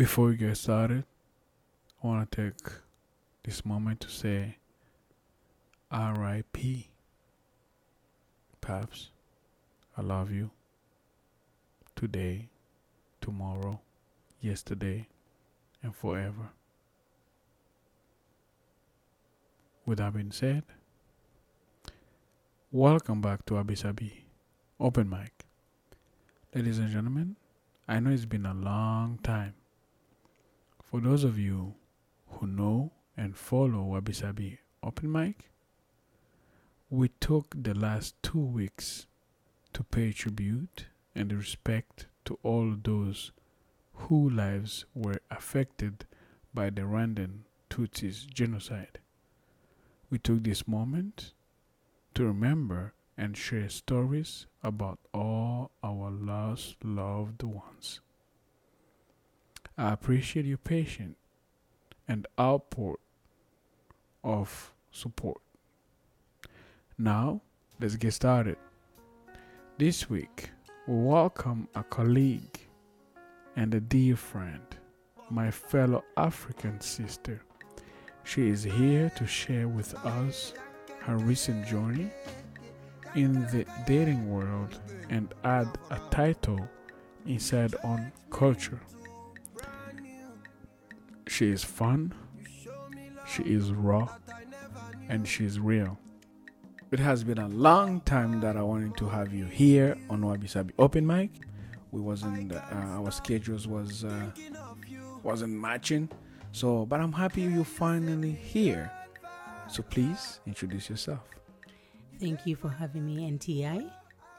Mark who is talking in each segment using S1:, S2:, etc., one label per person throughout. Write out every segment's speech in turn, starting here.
S1: Before we get started, I want to take this moment to say R.I.P. Paps, I love you. Today, tomorrow, yesterday, and forever. With that being said, welcome back to Wabi Sabi Open Mic. Ladies and gentlemen, I know it's been a long time. For those of you who know and follow Wabi Sabi Open Mic, we took the last two weeks to pay tribute and respect to all those whose lives were affected by the Rwandan Tutsis genocide. We took this moment to remember and share stories about all our lost loved ones. I appreciate your patience and output of support. Now, let's get started. This week, we welcome a colleague and a dear friend, my fellow African sister. She is here to share with us her recent journey in the dating world and add a title inside on culture. She is fun, she is raw, and she is real. It has been a long time that I wanted to have you here on Wabi Sabi Open Mic. We wasn't uh, our schedules was uh, wasn't matching, so but I'm happy you're finally here. So please introduce yourself.
S2: Thank you for having me, NTI.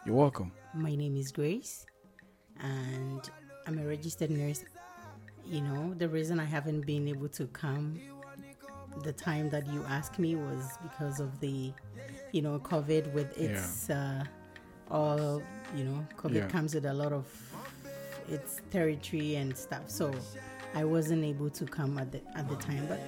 S1: You're welcome.
S2: My name is Grace, and I'm a registered nurse. You know, the reason I haven't been able to come the time that you asked me was because of the, you know, COVID with its uh, all, you know, COVID
S1: Yeah.
S2: comes with a lot of its territory and stuff. So I wasn't able to come at the at the time. But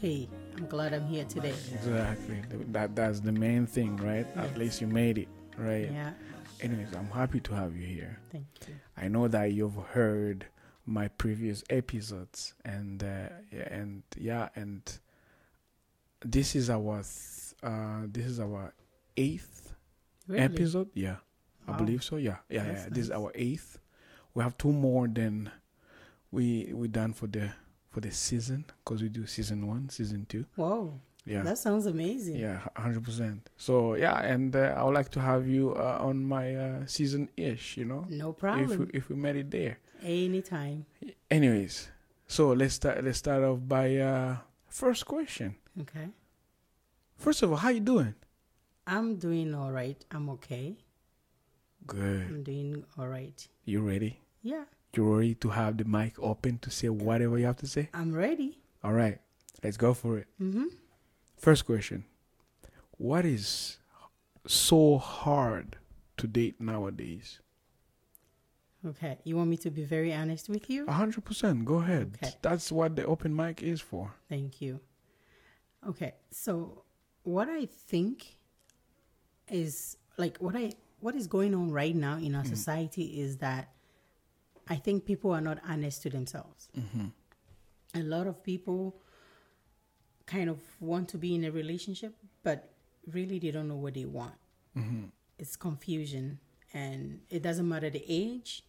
S2: hey, I'm glad I'm here today.
S1: Exactly. That that's the main thing, right? At least you made it, right?
S2: Yeah,
S1: Anyways, I'm happy to have you here.
S2: thank you.
S1: I know that you've heard my previous episodes, and uh, yeah, and yeah, and this is our th- uh, this is our eighth
S2: Really?
S1: episode. Yeah, I believe so. Yeah, yeah,
S2: That's
S1: yeah. This is our eighth. We have two more than we we done for the for the season because we do season one, season two.
S2: Whoa,
S1: Yeah.
S2: that sounds amazing.
S1: Yeah, hundred percent. So yeah, and uh, I would like to have you uh, on my uh, season ish. You know,
S2: No problem if
S1: we, if we made it there.
S2: Anytime.
S1: Anyways, so let's start. Let's start off by uh, first question.
S2: Okay.
S1: First of all, how you doing?
S2: I'm doing all right. I'm okay.
S1: Good.
S2: I'm doing all right.
S1: You ready?
S2: Yeah,
S1: You ready to have the mic open to say whatever you have to say?
S2: I'm ready.
S1: All right, let's go for it.
S2: Mm-hmm.
S1: First question: What is so hard to date nowadays?
S2: Okay. You want me to be very honest with you?
S1: A hundred percent. Go ahead.
S2: Okay.
S1: That's what the open mic is for.
S2: Thank you. Okay. So, what I think is like what I what is going on right now in our mm. society is that I think people are not honest to themselves. Mm-hmm. A lot of people kind of want to be in a relationship, but really they don't know what they want. Mm-hmm. It's confusion, and it doesn't matter the age.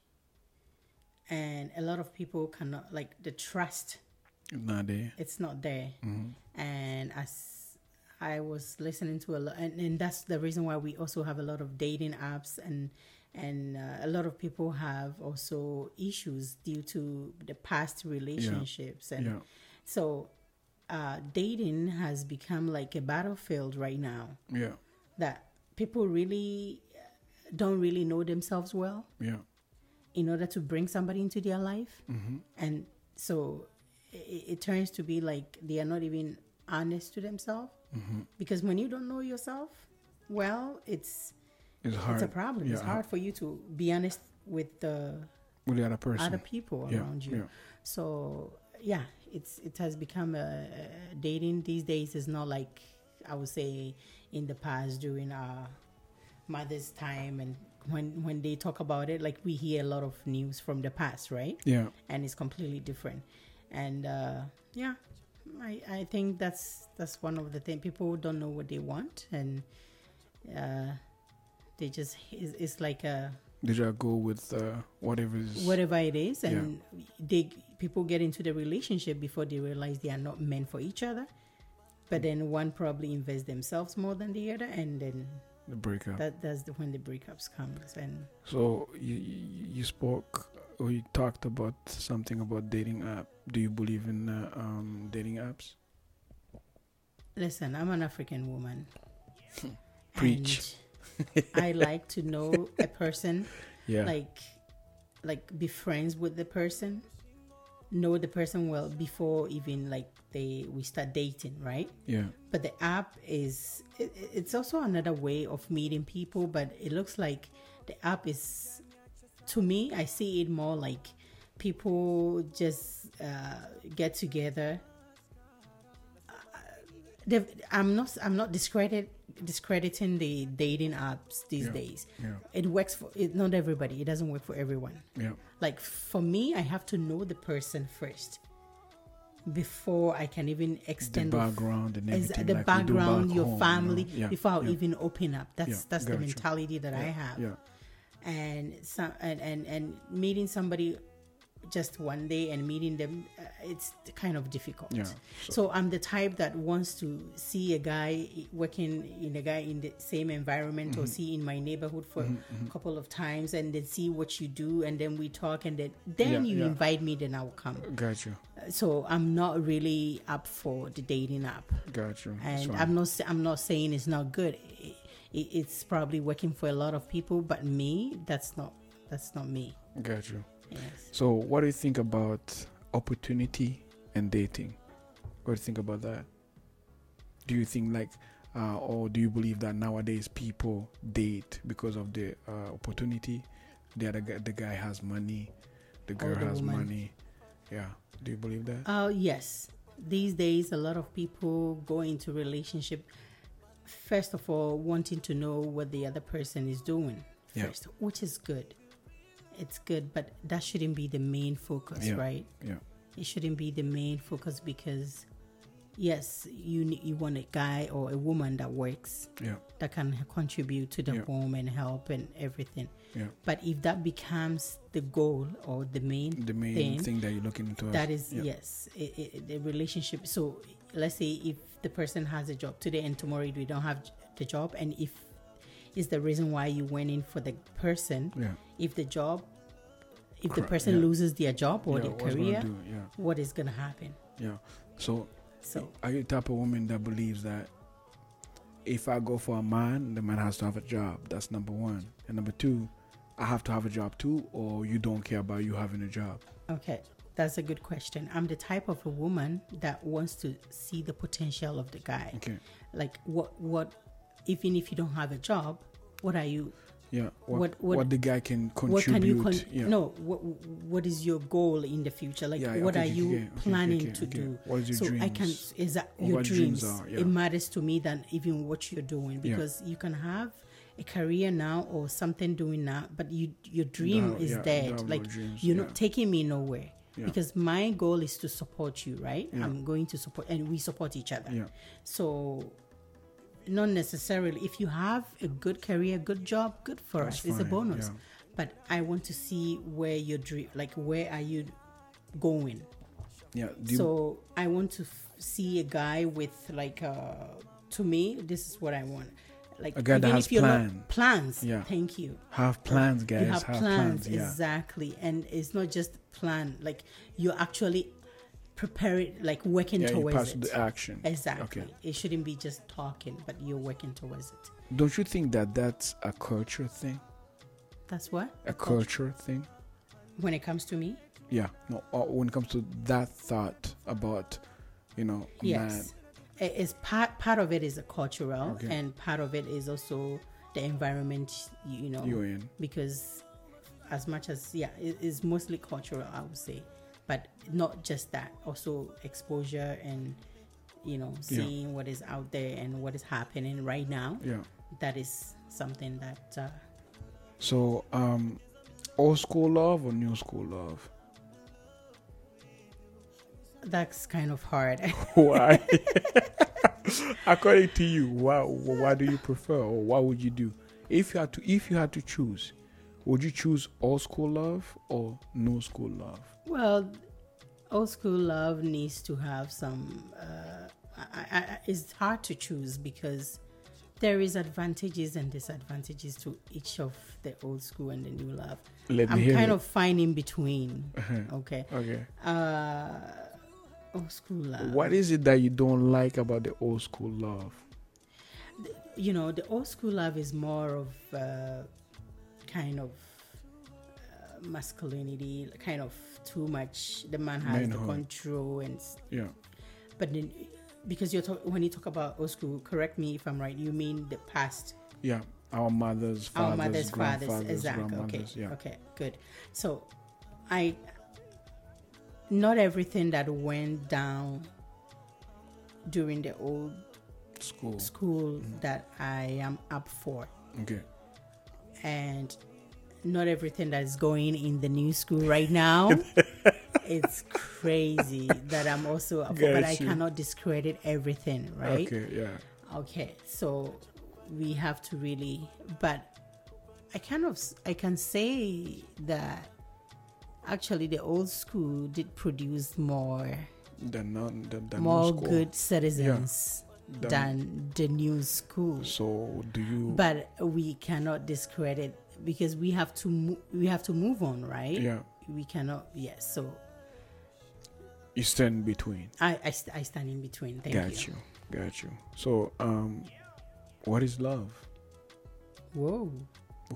S2: And a lot of people cannot like the trust
S1: Not there.
S2: it's not there. And as I was listening to a lot, and, and that's the reason why we also have a lot of dating apps, and and uh, a lot of people have also issues due to the past relationships, and
S1: Yeah.
S2: so uh, dating has become like a battlefield right now
S1: Yeah.
S2: that people really don't really know themselves well
S1: Yeah.
S2: In order to bring somebody into their life.
S1: Mm-hmm.
S2: And so it, it turns to be like they are not even honest to themselves.
S1: Mm-hmm.
S2: Because when you don't know yourself, well, it's
S1: It's hard.
S2: it's a problem. It's hard for you to be honest with the
S1: With the other person.
S2: other people
S1: Yeah,
S2: around you.
S1: yeah.
S2: So yeah, it's it has become a, a dating these days is not like I would say in the past during our mother's time and when when they talk about it, like we hear a lot of news from the past, right?
S1: Yeah.
S2: And it's completely different. And uh, yeah, I I think that's that's one of the things people don't know what they want, and uh, they just it's, it's like a
S1: They just go with uh, whatever is.
S2: whatever it is and they people get into the relationship before they realize they are not meant for each other but then one probably invests themselves more than the other and then
S1: the breakup.
S2: that that's the, when the breakups comes and
S1: So you you spoke or you talked about something about dating app. Do you believe in uh, um, dating apps?
S2: listen i'm an african woman
S1: Preach.
S2: i like to know a person
S1: Yeah.
S2: like like be friends with the person know the person well before even like they we start dating right
S1: yeah.
S2: but the app is it, it's also another way of meeting people but it looks like the app is to me i see it more like people just uh, get together Uh, i'm not i'm not discredit discrediting the dating apps these
S1: Yeah.
S2: days
S1: Yeah.
S2: it works for it, not everybody it doesn't work for everyone
S1: Yeah.
S2: Like for me i have to know the person first before i can even extend the
S1: background
S2: is the
S1: like
S2: background,
S1: back
S2: your
S1: home, you know?
S2: family,
S1: Yeah.
S2: before I'll
S1: yeah.
S2: even open up. That's
S1: Yeah,
S2: that's the mentality that I have. And some and, and and meeting somebody just one day and meeting them, uh, it's kind of difficult.
S1: Yeah.
S2: So I'm the type that wants to see a guy working in a guy in the same environment
S1: Mm-hmm.
S2: or see in my neighborhood for a couple of times and then see what you do and then we talk and then then
S1: Yeah,
S2: you
S1: yeah.
S2: invite me then I'll come.
S1: Got you.
S2: So I'm not really up for the dating app
S1: Got you.
S2: And. I'm not I'm not saying it's not good. It, it, it's probably working for a lot of people, but me, that's not that's not me.
S1: Got you.
S2: Yes.
S1: So, what do you think about opportunity and dating? What do you think about that? Do you think like, uh, or do you believe that nowadays people date because of the uh, opportunity? The other guy, the guy has money, the girl
S2: the
S1: has
S2: woman.
S1: money. Yeah. Do you believe that?
S2: Uh yes. These days, a lot of people go into relationship. First of all, wanting to know what the other person is doing
S1: Yeah.
S2: first, which is good. It's good, but that shouldn't be the main focus,
S1: Yeah.
S2: right?
S1: Yeah.
S2: It shouldn't be the main focus because, yes, you you want a guy or a woman that works
S1: Yeah.
S2: that can contribute to the
S1: Yeah.
S2: home and help and everything.
S1: Yeah.
S2: But if that becomes the goal or the main,
S1: The main
S2: thing,
S1: thing that you're looking into.
S2: that is
S1: yeah.
S2: yes, i i the relationship. So let's say if the person has a job today and tomorrow we don't have the job, and if is the reason why you went in for the person,
S1: Yeah.
S2: if the job, if the person
S1: yeah.
S2: loses their job or
S1: yeah.
S2: their career,
S1: do?
S2: What is gonna happen?
S1: Yeah. So,
S2: So
S1: are you the type of woman that believes that if I go for a man, the man has to have a job? That's number one. And number two, I have to have a job too, or you don't care about you having a job?
S2: Okay, that's a good question. I'm the type of a woman that wants to see the potential of the guy.
S1: Okay.
S2: Like what what even if you don't have a job, what are you
S1: Yeah. What,
S2: What-
S1: what,
S2: what-
S1: the guy can contribute?
S2: what can you con-
S1: yeah.
S2: no what what is your goal in the future like
S1: Yeah,
S2: what
S1: okay,
S2: are you
S1: okay, okay,
S2: planning
S1: okay,
S2: to do
S1: What is your
S2: so i can is that
S1: Or
S2: your
S1: what dreams
S2: dreams,
S1: are, yeah.
S2: it matters to me than even what you're doing because you can have a career now or something doing now but you your dream
S1: That-
S2: is dead like
S1: dreams,
S2: you're not taking me nowhere
S1: Yeah.
S2: because my goal is to support you right
S1: Yeah.
S2: i'm going to support and we support each other
S1: Yeah.
S2: so not necessarily if you have a good career good job good for
S1: That's
S2: us it's a bonus
S1: yeah.
S2: but i want to see where your dream like where are you going
S1: Yeah. You,
S2: so i want to f- see a guy with like uh to me this is what i want like
S1: A guy that has plan.
S2: not plans
S1: Yeah.
S2: thank you
S1: have plans, guys.
S2: you have, plans,
S1: Yeah.
S2: exactly and it's not just plan like you're actually preparing like working
S1: Yeah.
S2: Towards it
S1: the action.
S2: exactly
S1: Okay.
S2: it shouldn't be just talking but you're working towards it
S1: Don't you think that that's a culture thing?
S2: that's what
S1: A culture thing?
S2: when it comes to me
S1: Yeah. No. Or when it comes to that thought about, you know, man.
S2: yes I- it's part part of it is a cultural
S1: Okay.
S2: and part of it is also the environment you, you know
S1: You're in.
S2: because as much as yeah it is mostly cultural i would say but not just that also exposure and you know
S1: Yeah.
S2: seeing what is out there and what is happening right now
S1: Yeah.
S2: that is something that uh,
S1: So, um, old school love or new school love?
S2: That's kind of hard.
S1: Why? According to you, why why do you prefer or what would you do if you had to if you had to choose? Would you choose old school love or new school love?
S2: Well, old school love needs to have some. Uh, I, I, it's hard to choose because there is advantages and disadvantages to each of the old school and the new love.
S1: Let me
S2: I'm
S1: hear
S2: kind
S1: it.
S2: of fine in between.
S1: Uh-huh.
S2: Okay.
S1: Okay.
S2: Uh, old school love.
S1: What is it that you don't like about the old school love?
S2: you know the old school love is more of uh, kind of uh, masculinity kind of too much the man has the control and
S1: Yeah.
S2: but then because you're talk- when you talk about old school correct me if i'm right you mean the past
S1: Yeah. Our mothers, fathers,
S2: our mothers fathers exactly okay.
S1: Yeah.
S2: okay good so i not everything that went down during the old
S1: School.
S2: school mm-hmm. that i am up for
S1: Okay.
S2: and not everything that is going in the new school right now it's crazy that i'm also but i cannot discredit everything right
S1: Okay. Yeah.
S2: okay so we have to really but i kind of I can say that actually the old school did produce more
S1: than non the, the
S2: more good citizens
S1: The-
S2: than the new school
S1: So do you?
S2: but we cannot discredit because we have to mo- we have to move on right
S1: yeah.
S2: we cannot yes so
S1: You stand between.
S2: i i, st- I stand in between thank
S1: Got
S2: you.
S1: you. Got you. So um, what is love?
S2: whoa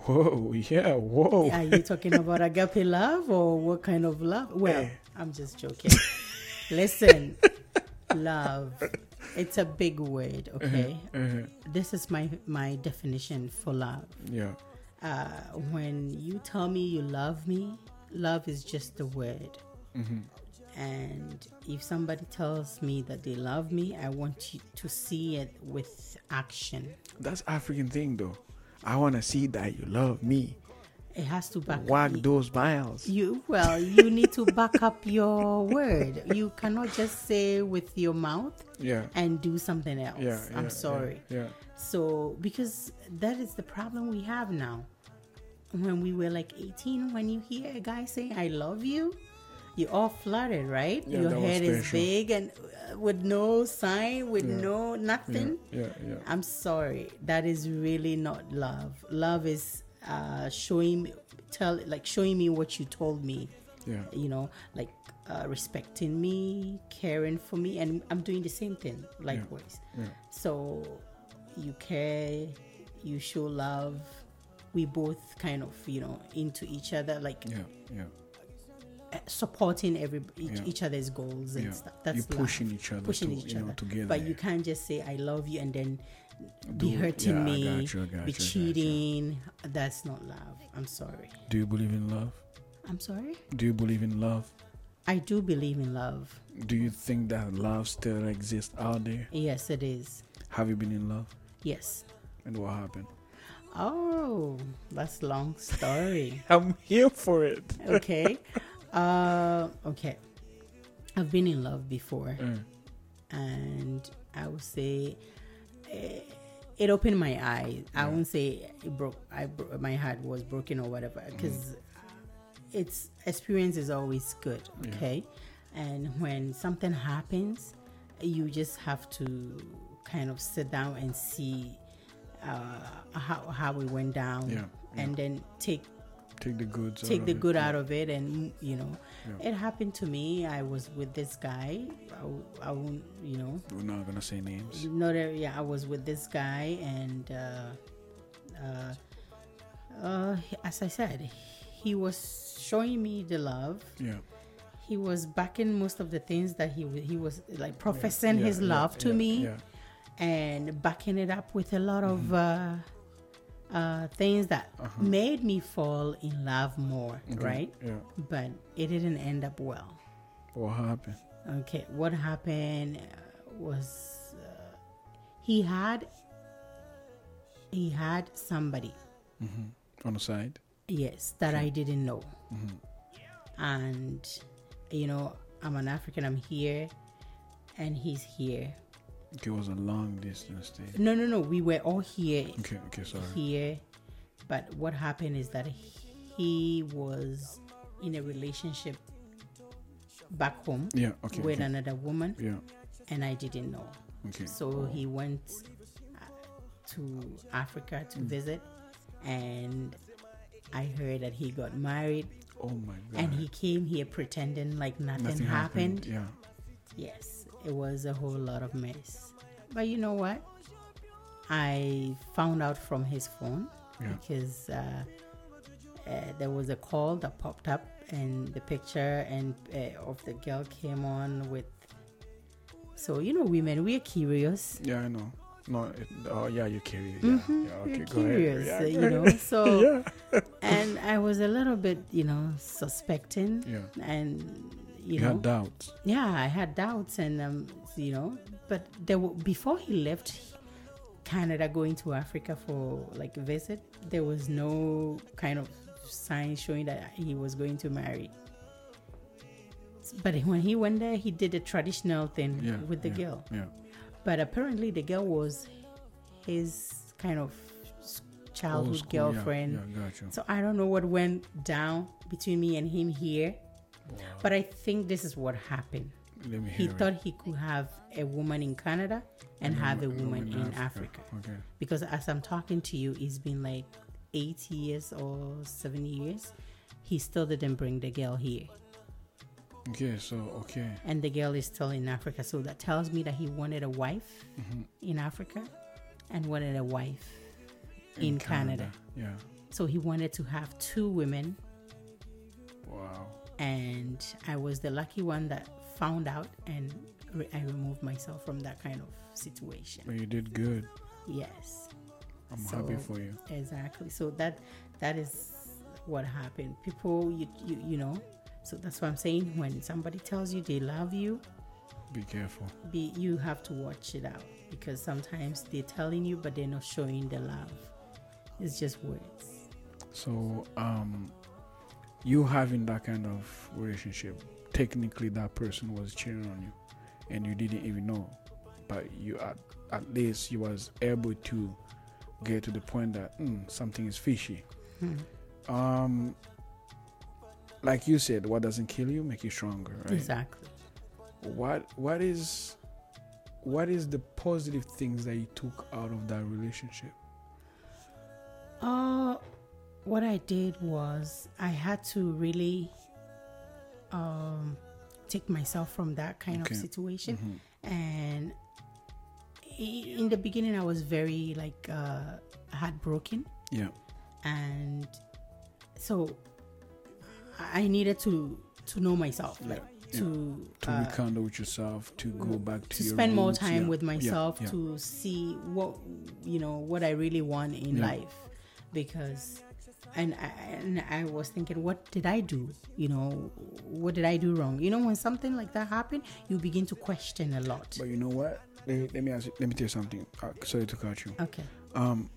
S1: Whoa. Yeah. Whoa.
S2: are you talking about agape love or what kind of love well
S1: Eh.
S2: i'm just joking listen love it's a big word okay
S1: Uh-huh.
S2: this is my my definition for love
S1: Yeah.
S2: Uh when you tell me you love me love is just a word
S1: hmm
S2: And if somebody tells me that they love me, I want you to see it with action.
S1: That's African thing though. I want to see that you love me.
S2: It has to back
S1: Wag
S2: you,
S1: those miles.
S2: you. Well, you need to back up your word. You cannot just say with your mouth
S1: Yeah.
S2: and do something else.
S1: Yeah.
S2: I'm sorry.
S1: Yeah. yeah.
S2: So because that is the problem we have now. When we were like 18, when you hear a guy saying "I love you," you're all flooded, right?
S1: Yeah,
S2: Your head is big and uh, with no sign, with
S1: Yeah.
S2: no nothing.
S1: Yeah. Yeah. Yeah.
S2: I'm sorry. That is really not love. Love is uh, showing me, tell like showing me what you told me.
S1: Yeah.
S2: You know, like uh, respecting me, caring for me, and I'm doing the same thing likewise. So you care, you show love. We both kind of you know into each other, like
S1: Yeah. Yeah.
S2: uh, supporting every each,
S1: Yeah.
S2: each other's goals and stuff. That's
S1: you
S2: love.
S1: pushing each other
S2: pushing
S1: to,
S2: each
S1: you know,
S2: other.
S1: together.
S2: But you can't just say I love you and then
S1: Do-
S2: be hurting me,
S1: you,
S2: be
S1: you, I got you.
S2: cheating. That's not love. I'm sorry.
S1: Do you believe in love?
S2: I'm sorry.
S1: Do you believe in love?
S2: I do believe in love.
S1: Do you think that love still exists out there?
S2: Yes, it is.
S1: Have you been in love?
S2: Yes.
S1: And what happened?
S2: Oh, that's a long story.
S1: I'm here for it.
S2: okay. Uh, okay. I've been in love before,
S1: Uh,
S2: and I would say eh, it opened my eyes. I
S1: Yeah.
S2: won't say it broke. I bro- my heart was broken or whatever, because it's experience is always good.
S1: Yeah.
S2: Okay, and when something happens, you just have to kind of sit down and see uh, how how it went down,
S1: Yeah,
S2: and then take
S1: take the goods.
S2: take the good out of it and you know
S1: Yeah.
S2: it happened to me i was with this guy I won't you know
S1: We're not gonna say names.
S2: not yeah i was with this guy and uh, uh, uh, as i said he was showing me the love
S1: Yeah.
S2: he was backing most of the things that he he was like professing
S1: Yeah,
S2: his
S1: yeah,
S2: love to
S1: yeah,
S2: me
S1: Yeah.
S2: And backing it up with a lot
S1: Mm-hmm.
S2: of uh, uh, things that
S1: Uh-huh.
S2: made me fall in love more
S1: Okay,
S2: right
S1: Yeah.
S2: but it didn't end up well.
S1: What happened?
S2: Okay, what happened uh, was uh, he had he had somebody,
S1: hmm On the side.
S2: Yes, that I didn't know.
S1: Mm-hmm.
S2: And, you know, I'm an African, I'm here, and he's here.
S1: It was a long distance thing.
S2: No, no, no, we were all here,
S1: Okay, okay, sorry.
S2: here. But what happened is that he was in a relationship back home
S1: Yeah, okay.
S2: with
S1: okay.
S2: another woman,
S1: Yeah,
S2: and I didn't know.
S1: okay.
S2: So he went uh, to Africa to visit, and I heard that he got married,
S1: Oh my god.
S2: and he came here pretending like nothing,
S1: Nothing
S2: happened.
S1: Yeah.
S2: Yes, it was a whole lot of mess. But you know what? I found out from his phone
S1: Yeah.
S2: because uh, uh, there was a call that popped up, and the picture and uh, of the girl came on with. So you know, women we're curious.
S1: Yeah, I know. No, it, oh yeah, you're curious. Yeah, yeah,
S2: we're
S1: okay, go
S2: curious,
S1: ahead.
S2: uh,
S1: Yeah,
S2: you know. So,
S1: yeah.
S2: and I was a little bit, you know, suspecting,
S1: Yeah.
S2: and you,
S1: You
S2: know,
S1: had doubts.
S2: yeah, I had doubts, and um, you know, but there were, before he left Canada, going to Africa for like a visit, there was no kind of sign showing that he was going to marry. But when he went there, he did a traditional thing
S1: Yeah.
S2: with the
S1: yeah,
S2: girl.
S1: Yeah.
S2: But apparently, the girl was his kind of childhood
S1: school,
S2: girlfriend.
S1: Yeah, got you.
S2: So I don't know what went down between me and him here,
S1: Wow.
S2: but I think this is what happened.
S1: Let me
S2: He
S1: it.
S2: thought he could have a woman in Canada and
S1: then
S2: have a
S1: wo-
S2: woman in Africa.
S1: Okay.
S2: Because as I'm talking to you, it's been like eight years or seven years. He still didn't bring the girl here.
S1: Okay, so okay.
S2: And the girl is still in Africa. So that tells me that he wanted a wife
S1: Mhm.
S2: in Africa and wanted a wife in, Canada.
S1: Yeah.
S2: So he wanted to have two women
S1: Wow.
S2: And I was the lucky one that found out and re- I removed myself from that kind of situation.
S1: But you did good.
S2: Yes,
S1: I'm happy for you.
S2: exactly. So that that is what happened. People, you you, you know. So that's what I'm saying. When somebody tells you they love you,
S1: Be careful.
S2: be you have to watch it out because sometimes they're telling you, but they're not showing the love. It's just words.
S1: So, um, you having that kind of relationship, technically that person was cheating on you, and you didn't even know, but you at at least you was able to get to the point that mm, something is fishy.
S2: Hmm.
S1: Um, like you said, what doesn't kill you make you stronger, right?
S2: Exactly.
S1: What what is what is the positive things that you took out of that relationship?
S2: Uh, what I did was I had to really um, take myself from that kind
S1: Okay.
S2: of situation.
S1: Mhm.
S2: And in the beginning, I was very like uh, heartbroken,
S1: Yeah.
S2: and so I needed to to know myself,
S1: Yeah,
S2: like
S1: yeah.
S2: to
S1: To
S2: uh,
S1: rekindle with yourself, to go back to,
S2: to spend more
S1: roots,
S2: time
S1: yeah,
S2: with myself
S1: yeah.
S2: to see what you know what I really want in life because and I, and I was thinking what did I do you know what did I do wrong you know when something like that happened you begin to question a lot
S1: But you know what? Let me, let me ask you, let me tell you something. Uh, sorry to cut you.
S2: okay
S1: Um,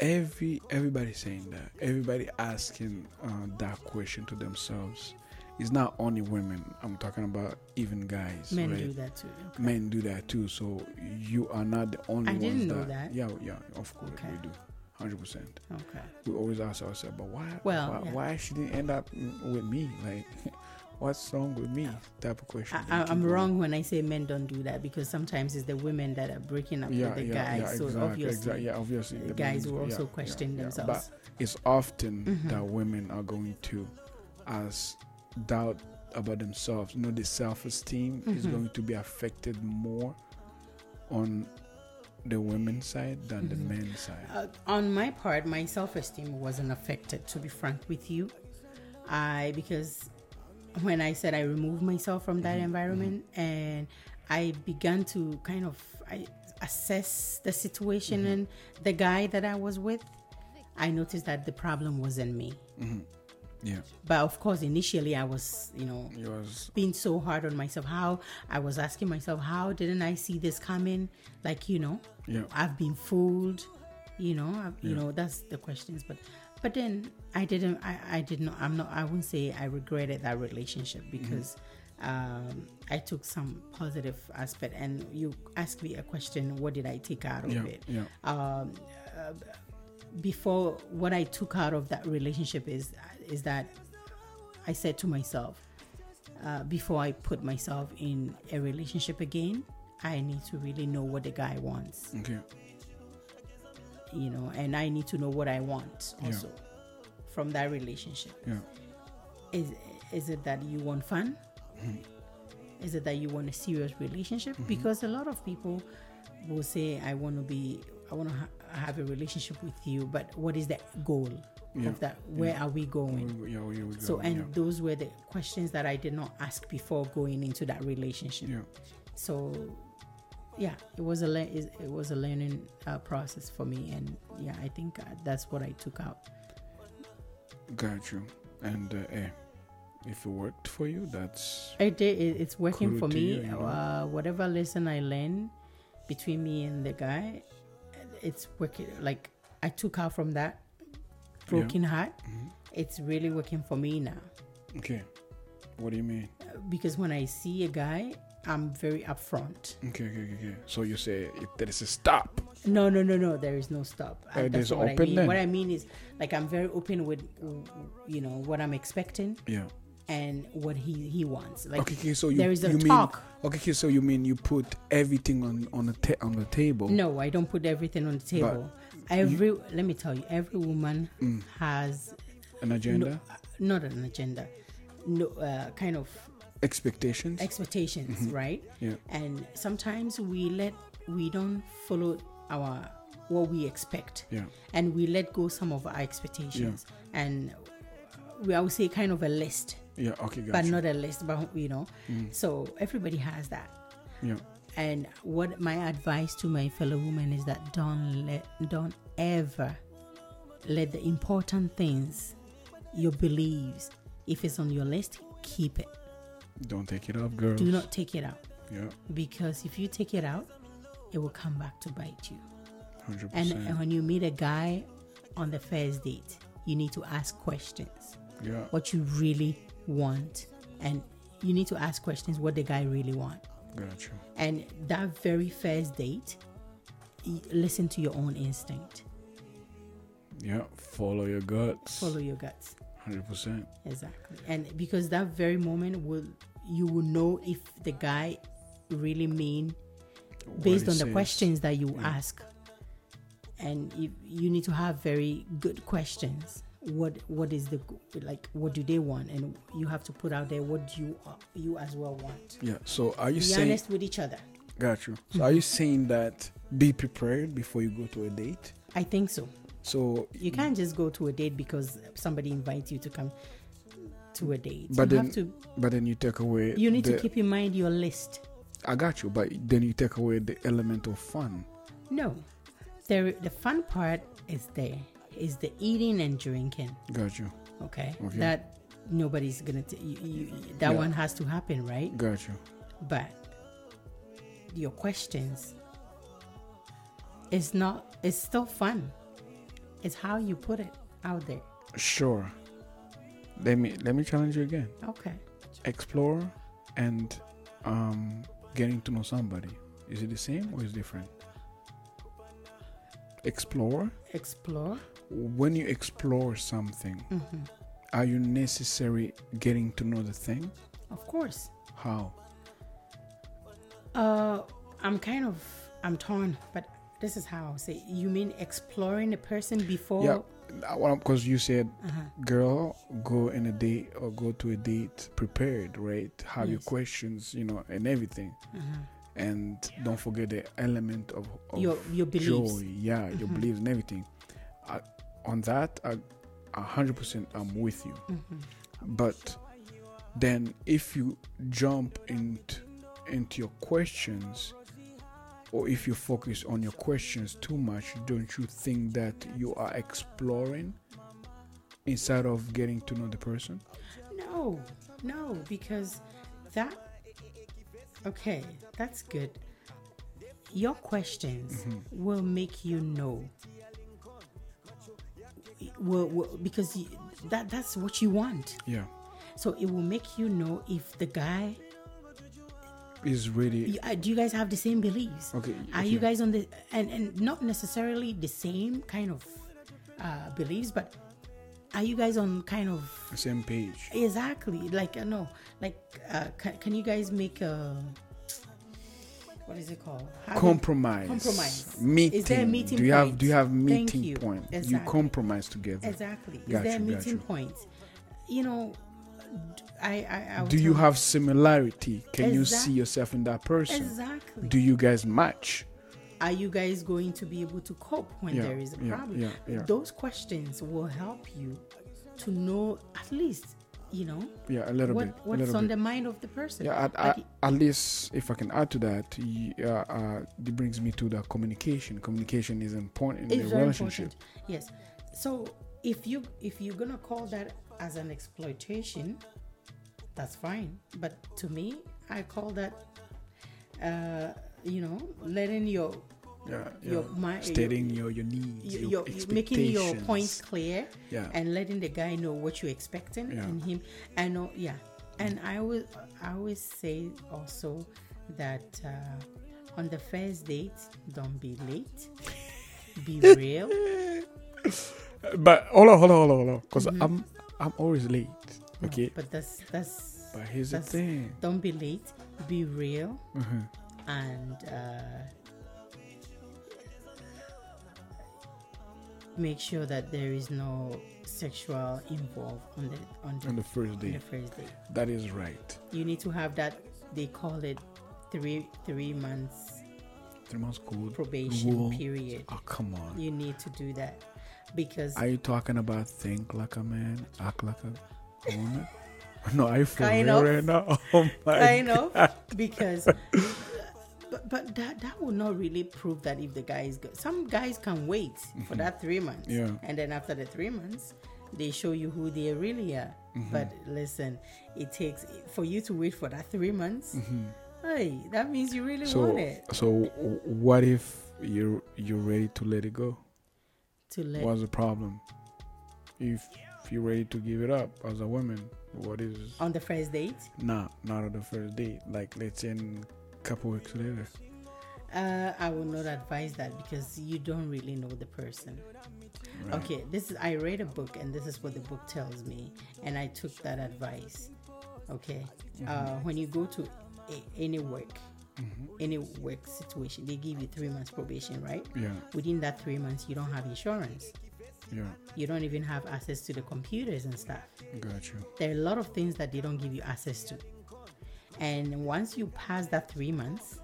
S1: every everybody saying that. Everybody asking uh, that question to themselves. It's not only women. I'm talking about even guys.
S2: men
S1: right?
S2: do that too okay.
S1: Men do that too. So you are not the only
S2: I
S1: ones
S2: didn't know
S1: that,
S2: that.
S1: Yeah, yeah. Of course
S2: Okay.
S1: we do. Hundred percent.
S2: okay
S1: We always ask ourselves, but why?
S2: Well,
S1: why,
S2: yeah.
S1: why she didn't end up with me? Like, what's wrong with me? Type of question.
S2: I,
S1: You
S2: I,
S1: keep
S2: I'm
S1: going.
S2: wrong when I say men don't do that because sometimes it's the women that are breaking up
S1: yeah,
S2: with the
S1: yeah,
S2: guys
S1: yeah,
S2: so
S1: exactly,
S2: obviously
S1: exactly, yeah, obviously,
S2: the
S1: the
S2: guys
S1: men-
S2: will also question themselves
S1: But it's often
S2: Mhm.
S1: that women are going to, as doubt about themselves, you know, the self-esteem is
S2: Mhm.
S1: going to be affected more on the women's side than the
S2: Mhm.
S1: men's side.
S2: Uh, on my part, my self esteem wasn't affected, to be frank with you. I, because when I said I removed myself from that
S1: Mhm,
S2: environment and I began to kind of I assess the situation
S1: Mhm.
S2: and the guy that I was with, I noticed that the problem wasn't me.
S1: Yeah,
S2: But of course, initially I was, you know,
S1: was.
S2: being so hard on myself. How I was asking myself, how didn't I see this coming? Like, you know,
S1: Yeah,
S2: I've been fooled. You know, I, you
S1: Yeah.
S2: know that's the questions. But but then I didn't. I I did not. I'm not. I wouldn't say I regretted that relationship because. Um, I took some positive aspect, and you asked me a question. What did I take out of
S1: Yeah,
S2: it?
S1: yeah.
S2: um, uh, before what I took out of that relationship is is that I said to myself uh, before I put myself in a relationship again, I need to really know what the guy wants,
S1: Okay.
S2: you know, and I need to know what I want
S1: Yeah.
S2: also from that relationship.
S1: Yeah.
S2: Is is it that you want fun?
S1: Mm-hmm.
S2: Is it that you want a serious relationship? Because a lot of people will say, "I want to be, I want to ha- have a relationship with you," but what is the goal
S1: Yeah.
S2: of that? Where are we going?
S1: Yeah, here we.
S2: So, and
S1: yeah.
S2: those were the questions that I did not ask before going into that relationship.
S1: yeah.
S2: So, yeah, it was a le- it was a learning uh, process for me, and yeah, I think uh, that's what I took out.
S1: Got you. And uh, eh, if it worked for you, that's
S2: It did. It, it's working for me.
S1: you know.
S2: uh, whatever lesson I learned between me and the guy, it's working. Like I took out from that broken heart.
S1: Mhm.
S2: It's really working for me now.
S1: okay. What do you mean?
S2: Because when I see a guy, I'm very upfront.
S1: Okay, okay, okay, okay. So you say there is a stop.
S2: No, no, no, no. There is no stop.
S1: Uh, there's
S2: what I
S1: open
S2: mean.
S1: then?
S2: What I mean is, like, I'm very open with, you know, what I'm expecting
S1: Yeah.
S2: and what he he wants. Like,
S1: okay, okay. So you
S2: there is a
S1: you
S2: talk.
S1: mean okay, okay. So you mean you put everything on on the ta- on the table?
S2: No, I don't put everything on the table. Every let me tell you, every woman
S1: Mm.
S2: has
S1: An agenda,
S2: no, not an agenda, no uh, kind of
S1: expectations.
S2: expectations,
S1: Mm-hmm.
S2: right?
S1: yeah.
S2: And sometimes we let we don't follow our what we expect,
S1: Yeah.
S2: and we let go some of our expectations, and we I would say kind of a list,
S1: Yeah. Okay. Got
S2: but not a list, but you know.
S1: Mm.
S2: So everybody has that.
S1: yeah.
S2: And what my advice to my fellow women is that don't let, don't ever let the important things, your beliefs, if it's on your list, keep it.
S1: Don't take it off, girl.
S2: Do not take it out
S1: Yeah.
S2: because if you take it out, it will come back to bite you.
S1: Hundred
S2: And,
S1: percent.
S2: and when you meet a guy on the first date, you need to ask questions
S1: Yeah.
S2: what you really want, and you need to ask questions what the guy really want.
S1: Got you.
S2: And that very first date, listen to your own instinct.
S1: Yeah. Follow your guts.
S2: Follow your guts.
S1: Hundred percent.
S2: Exactly. And because that very moment will you will know if the guy really mean based on the questions that you
S1: Yeah.
S2: ask. And you, you need to have very good questions. What what is the like? What do they want? And you have to put out there what you uh, you as well want.
S1: Yeah. So are you
S2: Be
S1: saying?
S2: honest with each other.
S1: Got you. So are you saying that be prepared before you go to a date?
S2: I think so.
S1: So
S2: You can't just go to a date because somebody invites you to come to a date.
S1: But
S2: you
S1: then
S2: have to
S1: But then you take away.
S2: you need
S1: the,
S2: to keep in mind your list.
S1: I got you, but then you take away the element of fun.
S2: No. There the fun part is there. Is the eating and drinking.
S1: Got you.
S2: Okay.
S1: Okay.
S2: That nobody's gonna t- you, you, that
S1: Yeah.
S2: one has to happen, right?
S1: Got you.
S2: But your questions it's not it's still fun. It's how you put it out there.
S1: Sure. Let me let me challenge you again.
S2: Okay.
S1: Explore and um getting to know somebody. Is it the same or is it different? Explore.
S2: Explore.
S1: When you explore something,
S2: hmm
S1: are you necessary getting to know the thing?
S2: Of course.
S1: How?
S2: Uh, I'm kind of I'm torn, but this is how I'll say. You mean exploring a person before?
S1: Yeah. Because you said,
S2: Uh-huh.
S1: girl, go in a date or go to a date prepared, right? Have your questions, you know, and everything.
S2: Uh-huh.
S1: And don't forget the element of, of
S2: Your your beliefs.
S1: joy. Yeah, your
S2: Mhm.
S1: beliefs and everything. I, on that, I, a hundred percent, I'm with you.
S2: Mhm.
S1: But then, if you jump into into your questions, or if you focus on your questions too much, don't you think that you are exploring instead of getting to know the person?
S2: No, no, because that. Okay, that's good. Your questions
S1: Mhm.
S2: will make you know will, will because you, that that's what you want.
S1: Yeah.
S2: So it will make you know if the guy.
S1: Is really
S2: uh, Do you guys have the same beliefs?
S1: okay.
S2: Are you guys on the and and not necessarily the same kind of uh, beliefs, but are you guys on kind of
S1: the same page?
S2: exactly like uh, no like uh, can, can you guys make a what is it called
S1: Compromise.
S2: Compromise.
S1: Meeting.
S2: Is there a meeting
S1: do you have do you have meeting
S2: you.
S1: point? You compromise together.
S2: exactly is there
S1: you, got
S2: meeting
S1: you.
S2: point you know I I, I
S1: Do you have similarity? Can you see yourself in that person?
S2: exactly
S1: Do you guys match?
S2: are you guys going to be able to cope when
S1: Yeah,
S2: there is a
S1: yeah,
S2: problem
S1: yeah.
S2: those questions will help you to know at least you know
S1: Yeah, a little
S2: what
S1: bit.
S2: what's
S1: little
S2: on
S1: bit.
S2: the mind of the person
S1: Yeah, at,
S2: Like,
S1: at, at least if I can add to that, uh, uh, it brings me to the communication. Communication is important in the relationship.
S2: important yes so if you if you're gonna call that as an exploitation that's fine but to me i call that uh you know letting your
S1: Yeah,
S2: your
S1: yeah.
S2: mind
S1: stating your your needs,
S2: your,
S1: your,
S2: your, making your points clear
S1: Yeah,
S2: and letting the guy know what you're expecting
S1: Yeah.
S2: and him I know yeah and I will, I always say also that uh, on the first date don't be late be real
S1: but hold on, hold on, hold on, hold on, because I'm I'm always late.
S2: No,
S1: Okay,
S2: but that's that's
S1: but here's the thing.
S2: don't be late be real
S1: Mhm.
S2: and uh, make sure that there is no sexual involved on the on the,
S1: On the first
S2: on
S1: day,
S2: the first date
S1: that is right.
S2: you need to have that they call it three three months
S1: Three months code.
S2: probation period
S1: Oh come on.
S2: you need to do that because
S1: Are you talking about think like a man, act like a woman? No, I feel
S2: Kind
S1: real
S2: of.
S1: right now? Oh my
S2: kind of because but, but that that will not really prove that if the guy is good some guys can wait for that three months
S1: Yeah.
S2: and then after the three months they show you who they really are
S1: Mm-hmm.
S2: but listen it takes for you to wait for that three months hey that means you really
S1: Mm-hmm. So
S2: want it
S1: so what if you're you're ready to let it go?
S2: to let
S1: What's the problem? If if you're ready to give it up as a woman, what is
S2: on the first date
S1: nah not on the first date? Like let's say in couple weeks later.
S2: Uh, I will not advise that because you don't really know the person.
S1: Right.
S2: Okay, this is I read a book and this is what the book tells me, and I took that advice. Okay, uh, when you go to a, any work, any work situation, they give you three months probation, right?
S1: Yeah,
S2: Within that three months, you don't have insurance.
S1: yeah,
S2: You don't even have access to the computers and stuff.
S1: got you.
S2: There are a lot of things that they don't give you access to. And once you pass that three months,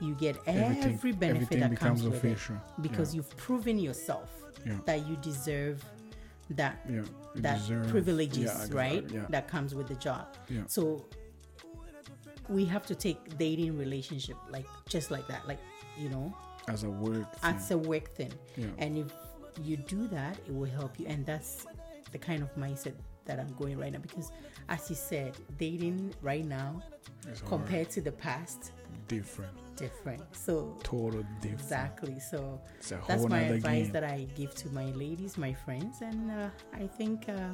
S2: you get
S1: Everything,
S2: every benefit
S1: everything
S2: that comes with it
S1: official.
S2: because you've proven yourself
S1: Yeah.
S2: that you deserve that
S1: yeah, you
S2: that
S1: deserve-
S2: privileges,
S1: yeah,
S2: right?
S1: Yeah,
S2: That comes with the job.
S1: yeah,
S2: So we have to take dating relationship like just like that, like you know,
S1: as a work. Thing.
S2: as a work thing.
S1: yeah,
S2: And if you do that, it will help you. And that's the kind of mindset that I'm going right now because, as you said, dating right now
S1: it's
S2: compared to the past,
S1: different,
S2: different. So
S1: total different.
S2: exactly. So that's my advice
S1: game.
S2: that I give to my ladies, my friends, and uh, I think uh,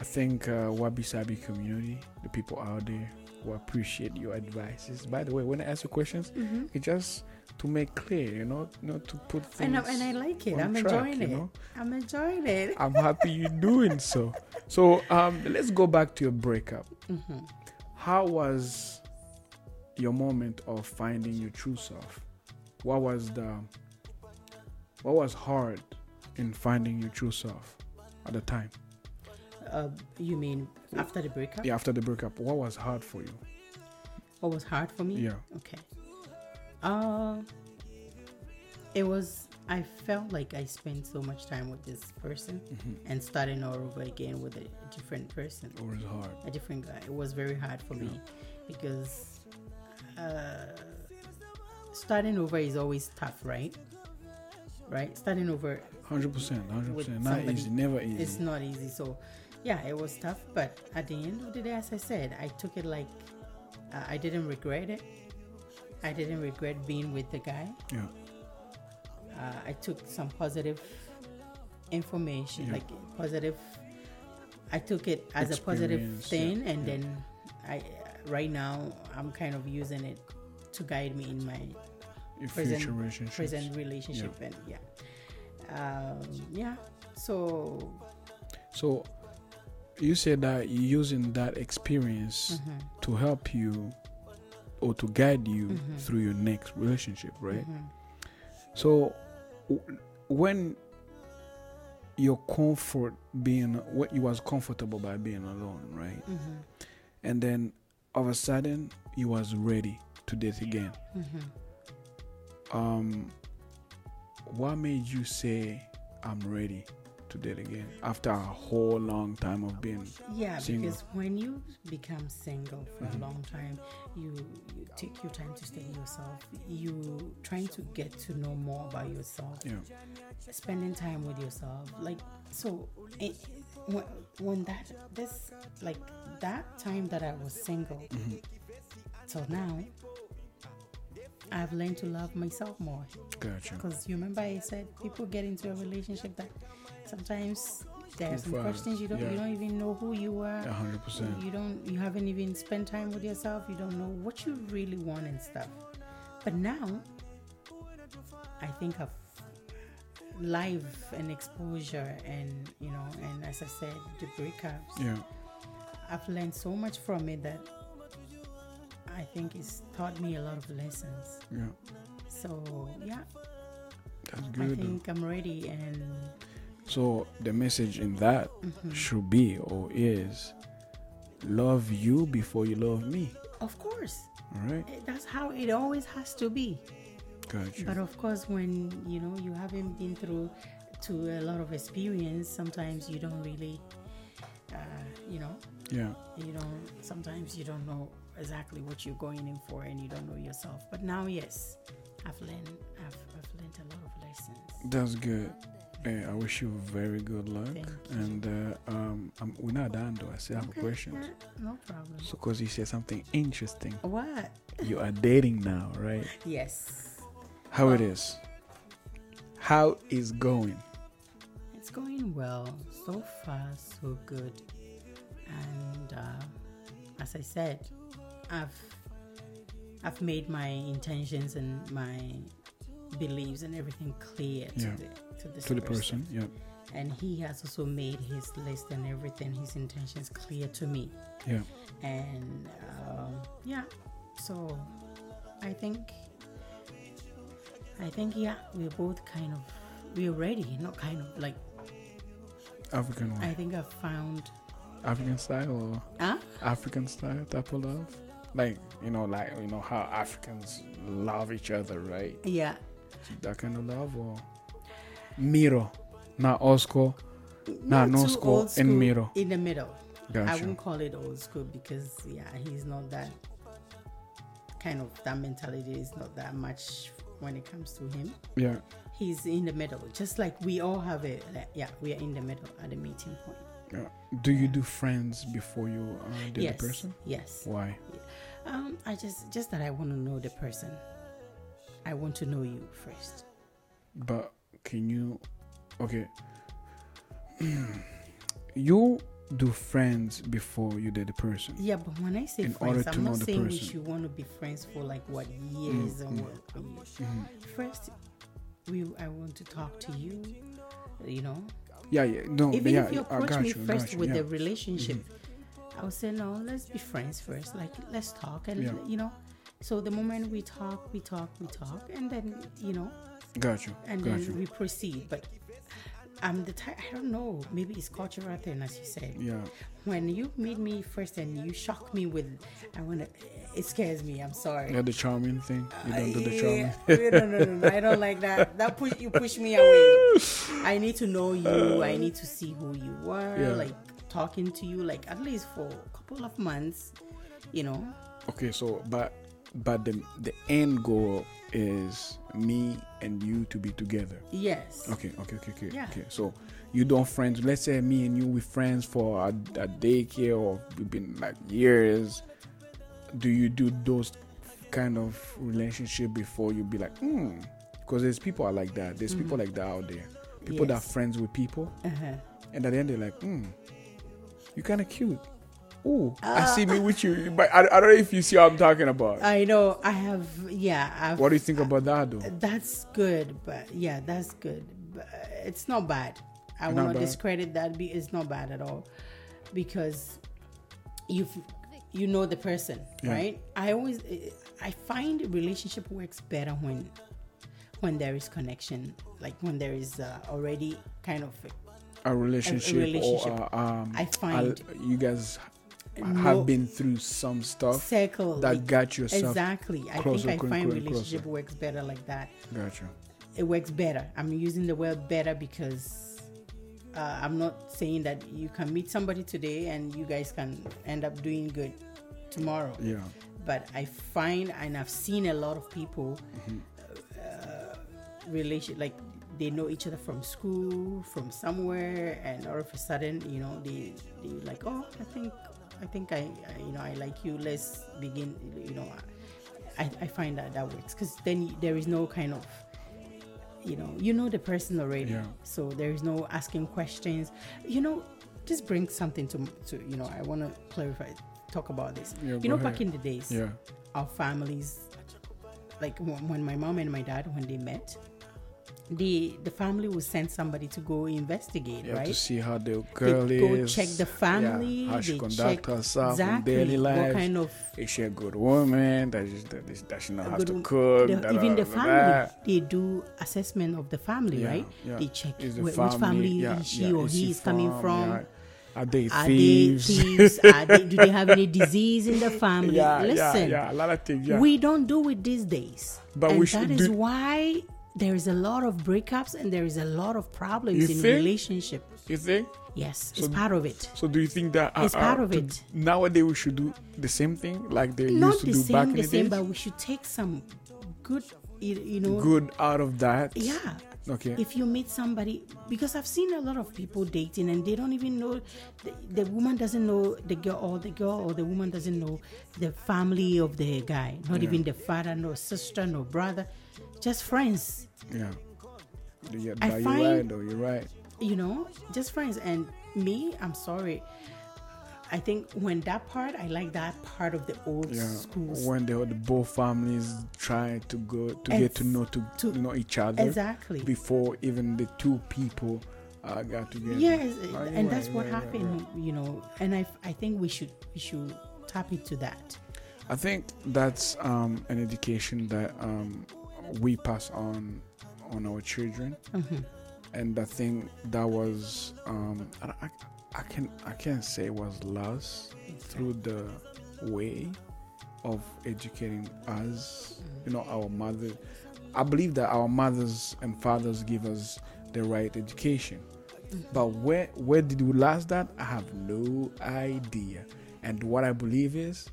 S1: I think uh, Wabi Sabi community, the people out there will appreciate your advices. By the way, when I ask you questions, it's just to make clear, you know, not to put things.
S2: and I, and I like it. I'm
S1: track,
S2: enjoying
S1: you
S2: it.
S1: know?
S2: I'm enjoying it.
S1: I'm happy you're doing so. So um, let's go back to your breakup.
S2: hmm
S1: How was your moment of finding your true self? What was the what was hard in finding your true self at the time?
S2: Uh, you mean after the breakup?
S1: Yeah, after the breakup, what was hard for you?
S2: What was hard for me?
S1: Yeah.
S2: Okay. Uh, it was. I felt like I spent so much time with this person and starting all over again with a different person,
S1: It was hard.
S2: a different guy. It was very hard for me because uh, starting over is always tough, right? Right? Starting over
S1: Hundred percent, 100%. Not
S2: somebody,
S1: easy, never easy.
S2: it's not easy. So, yeah, it was tough. But at the end of the day, as I said, I took it like uh, I didn't regret it. I didn't regret being with the guy.
S1: Yeah,
S2: Uh, I took some positive information,
S1: Yeah.
S2: like positive. I took it as a positive thing,
S1: yeah,
S2: and
S1: yeah.
S2: then I right now I'm kind of using it to guide me in my
S1: Your
S2: present- relationship, and yeah, um, yeah. So
S1: So you said that using that experience
S2: mhm,
S1: to help you or to guide you
S2: Mhm.
S1: through your next relationship, right?
S2: mhm,
S1: So when your comfort being what you was comfortable by being alone, right?
S2: mhm,
S1: And then all of a sudden you was ready to date again.
S2: mhm.
S1: Um what made you say I'm ready to date again after a whole long time of being
S2: Yeah,
S1: Single.
S2: because when you become single for
S1: Mhm.
S2: a long time, you you take your time to study yourself. You trying to get to know more about yourself.
S1: yeah
S2: Spending time with yourself, like so. It, when, when that this like that time that I was single
S1: mhm,
S2: till now, I've learned to love myself more.
S1: gotcha
S2: Because you remember I said people get into a relationship that sometimes there are some questions you don't
S1: yeah.
S2: you don't even know who you are.
S1: hundred percent
S2: You don't you haven't even spent time with yourself. You don't know what you really want and stuff. But now I think of life and exposure and you know and as I said the breakups
S1: yeah
S2: I've learned so much from it that I think it's taught me a lot of lessons.
S1: yeah
S2: So yeah,
S1: that's good.
S2: I think I'm ready and
S1: so the message in that
S2: mhm.
S1: should be or is love you before you love me
S2: of course
S1: all right
S2: eh, that's how it always has to be.
S1: gotcha
S2: But of course, when you know you haven't been through to a lot of experience, sometimes you don't really, uh, you know,
S1: yeah
S2: you don't. Sometimes you don't know exactly what you're going in for, and you don't know yourself. But now, yes, I've learned. I've, I've learned a lot of lessons.
S1: that's good Hey, I wish you very good luck. And uh, um, I'm, we're not done though. I still have a
S2: Okay,
S1: question.
S2: no problem.
S1: So, because you said something interesting,
S2: What?
S1: you are dating now, right?
S2: Yes,
S1: How it is? How is going?
S2: it's going well so far, so good. And uh, as I said, I've I've made my intentions and my beliefs and everything clear to
S1: Yeah.
S2: the to this
S1: To the person, yeah,
S2: and he has also made his list and everything, his intentions clear to me.
S1: yeah.
S2: And um, yeah, so I think I think yeah, we're both kind of we're ready, not kind of like
S1: African
S2: I think I've found
S1: African style or
S2: huh?
S1: African style type of love. Like you know, like you know how Africans love each other, right?
S2: Yeah.
S1: That kind of love or Miro, not Oscar, Nah, no
S2: too
S1: school,
S2: old
S1: in
S2: school,
S1: middle.
S2: In the middle. I wouldn't call it old school because yeah, he's not that kind of that mentality is not that much when it comes to him.
S1: Yeah,
S2: He's in the middle, just like we all have it. Like, yeah, we are in the middle at the meeting point.
S1: yeah. Do you do friends before you uh, date
S2: yes,
S1: the person?
S2: yes.
S1: Why?
S2: Um, I just just that I want to know the person. I want to know you first.
S1: But can you? Okay. you do friends before you date the person.
S2: Yeah, but when I say
S1: In
S2: friends,
S1: order to
S2: I'm not saying we should want to be friends for like what years and
S1: mm.
S2: what years.
S1: Mhm.
S2: First, we I want to talk to you. You know,
S1: Yeah, yeah. No,
S2: even
S1: yeah,
S2: if you approach me
S1: you,
S2: first
S1: you,
S2: with
S1: yeah.
S2: the relationship, I would say no. Let's be friends first. Like let's talk, and
S1: Yeah.
S2: you know. So the moment we talk, we talk, we talk, and then you know,
S1: Got you.
S2: and
S1: got
S2: then
S1: you.
S2: we proceed. But I'm the type. I don't know. Maybe it's cultural thing, as you said.
S1: Yeah.
S2: When you meet me first and you shock me with, I wanna. It scares me. I'm sorry.
S1: Yeah, the charming thing. You don't do the uh,
S2: Yeah,
S1: charming.
S2: no, no, no, no, I don't like that. That push you push me away. I need to know you. I need to see who you are.
S1: Yeah.
S2: Like talking to you, like at least for a couple of months. You know.
S1: Okay, so but but the the end goal is me and you to be together.
S2: Yes.
S1: Okay, okay, okay, okay.
S2: Yeah.
S1: Okay, so you don't friends. Let's say me and you we friends for a, a daycare or we've been like years. Do you do those kind of relationship before you be like, hmm? Because there's people are like that. There's people
S2: Mm-hmm.
S1: like that out there. people that are friends with people,
S2: Uh-huh.
S1: and at the end they're like, hmm, you kind of cute. Oh, I see me with you, but I, I don't know if you see what I'm talking about.
S2: I know. I have. Yeah. I've,
S1: what do you think about that, though?
S2: That's good, but yeah, that's good. But it's not bad. I
S1: Not
S2: will not
S1: bad?
S2: discredit that. Be it's not bad at all, because you you know the person,
S1: Yeah.
S2: right? I always I find relationship works better when when there is connection, like when there is uh, already kind of
S1: A relationship,
S2: relationship.
S1: or uh, um,
S2: I find-
S1: a- you guys
S2: No-
S1: have been through some stuff
S2: circle
S1: that
S2: like-
S1: got yourself.
S2: exactly. I think I
S1: closer,
S2: find
S1: closer.
S2: relationship works better like that.
S1: Gotcha.
S2: it works better. I'm using the word better because uh, I'm not saying that you can meet somebody today and you guys can end up doing good tomorrow.
S1: Yeah.
S2: But I find and I've seen a lot of people uh, relation like they know each other from school, from somewhere, and all of a sudden, you know, they they like, oh, I think I think I, I you know I like you. Let's begin. You know, I I find that that works because then there is no kind of you know you know the person already
S1: Yeah.
S2: so there is no asking questions you know this brings something to to you know i want to clarify talk about this
S1: Yeah,
S2: you know
S1: ahead.
S2: back in the days
S1: Yeah.
S2: our families like when when my mom and my dad when they met the the family will send somebody to go investigate
S1: You have to see how the girl
S2: they go check the family
S1: Yeah, how she conduct herself
S2: exactly
S1: in daily life.
S2: what kind of
S1: Is she a good woman? That, is, that, is, that she know how to cook?
S2: the- even the family they do assessment of the family
S1: Yeah,
S2: right
S1: yeah.
S2: they check
S1: Is the
S2: wh- which family is she or
S1: is
S2: he is coming from.
S1: Are they
S2: Are
S1: thieves?
S2: they thieves? Are they, do they have any disease in the family?
S1: yeah,
S2: Listen,
S1: yeah, yeah. A lot of things. Yeah.
S2: we don't do it these days.
S1: But
S2: and
S1: we should
S2: that is
S1: do-
S2: why there is a lot of breakups and there is a lot of problems
S1: You
S2: in
S1: think?
S2: relationship.
S1: you think?
S2: Yes,
S1: So
S2: it's part of it.
S1: So do you think that uh,
S2: It's part of it.
S1: nowadays we should do the same thing like they
S2: Not
S1: used to
S2: the
S1: do back in
S2: the
S1: the
S2: same,
S1: days?
S2: but we should take some good, you know,
S1: Good out of that.
S2: yeah.
S1: Okay.
S2: If you meet somebody, because I've seen a lot of people dating and they don't even know, the, the woman doesn't know the girl, or the girl or the woman doesn't know the family of the guy, not
S1: Yeah.
S2: even the father, no sister, no brother, just friends,
S1: yeah. Yeah,
S2: I
S1: but you're
S2: find-
S1: right though. You're right.
S2: you know, just friends. And me, I'm sorry. I think when that part, I like that part of the old
S1: Yeah.
S2: schools.
S1: When the, the both families try to go to get to know to,
S2: to-
S1: know each other
S2: Exactly.
S1: before even the two people uh, got together.
S2: Yes,
S1: Oh, you're
S2: and that's what
S1: right, right,
S2: happened, you know. And I, I think we should, we should tap into that.
S1: I think that's um, an education that um, we pass on on our children,
S2: hmm
S1: and I think that was um, I, I, I can I can't say it was lost through the way of educating us. You know, our mother. I believe that our mothers and fathers give us the right education, but where where did we last that? I have no idea. And what I believe is,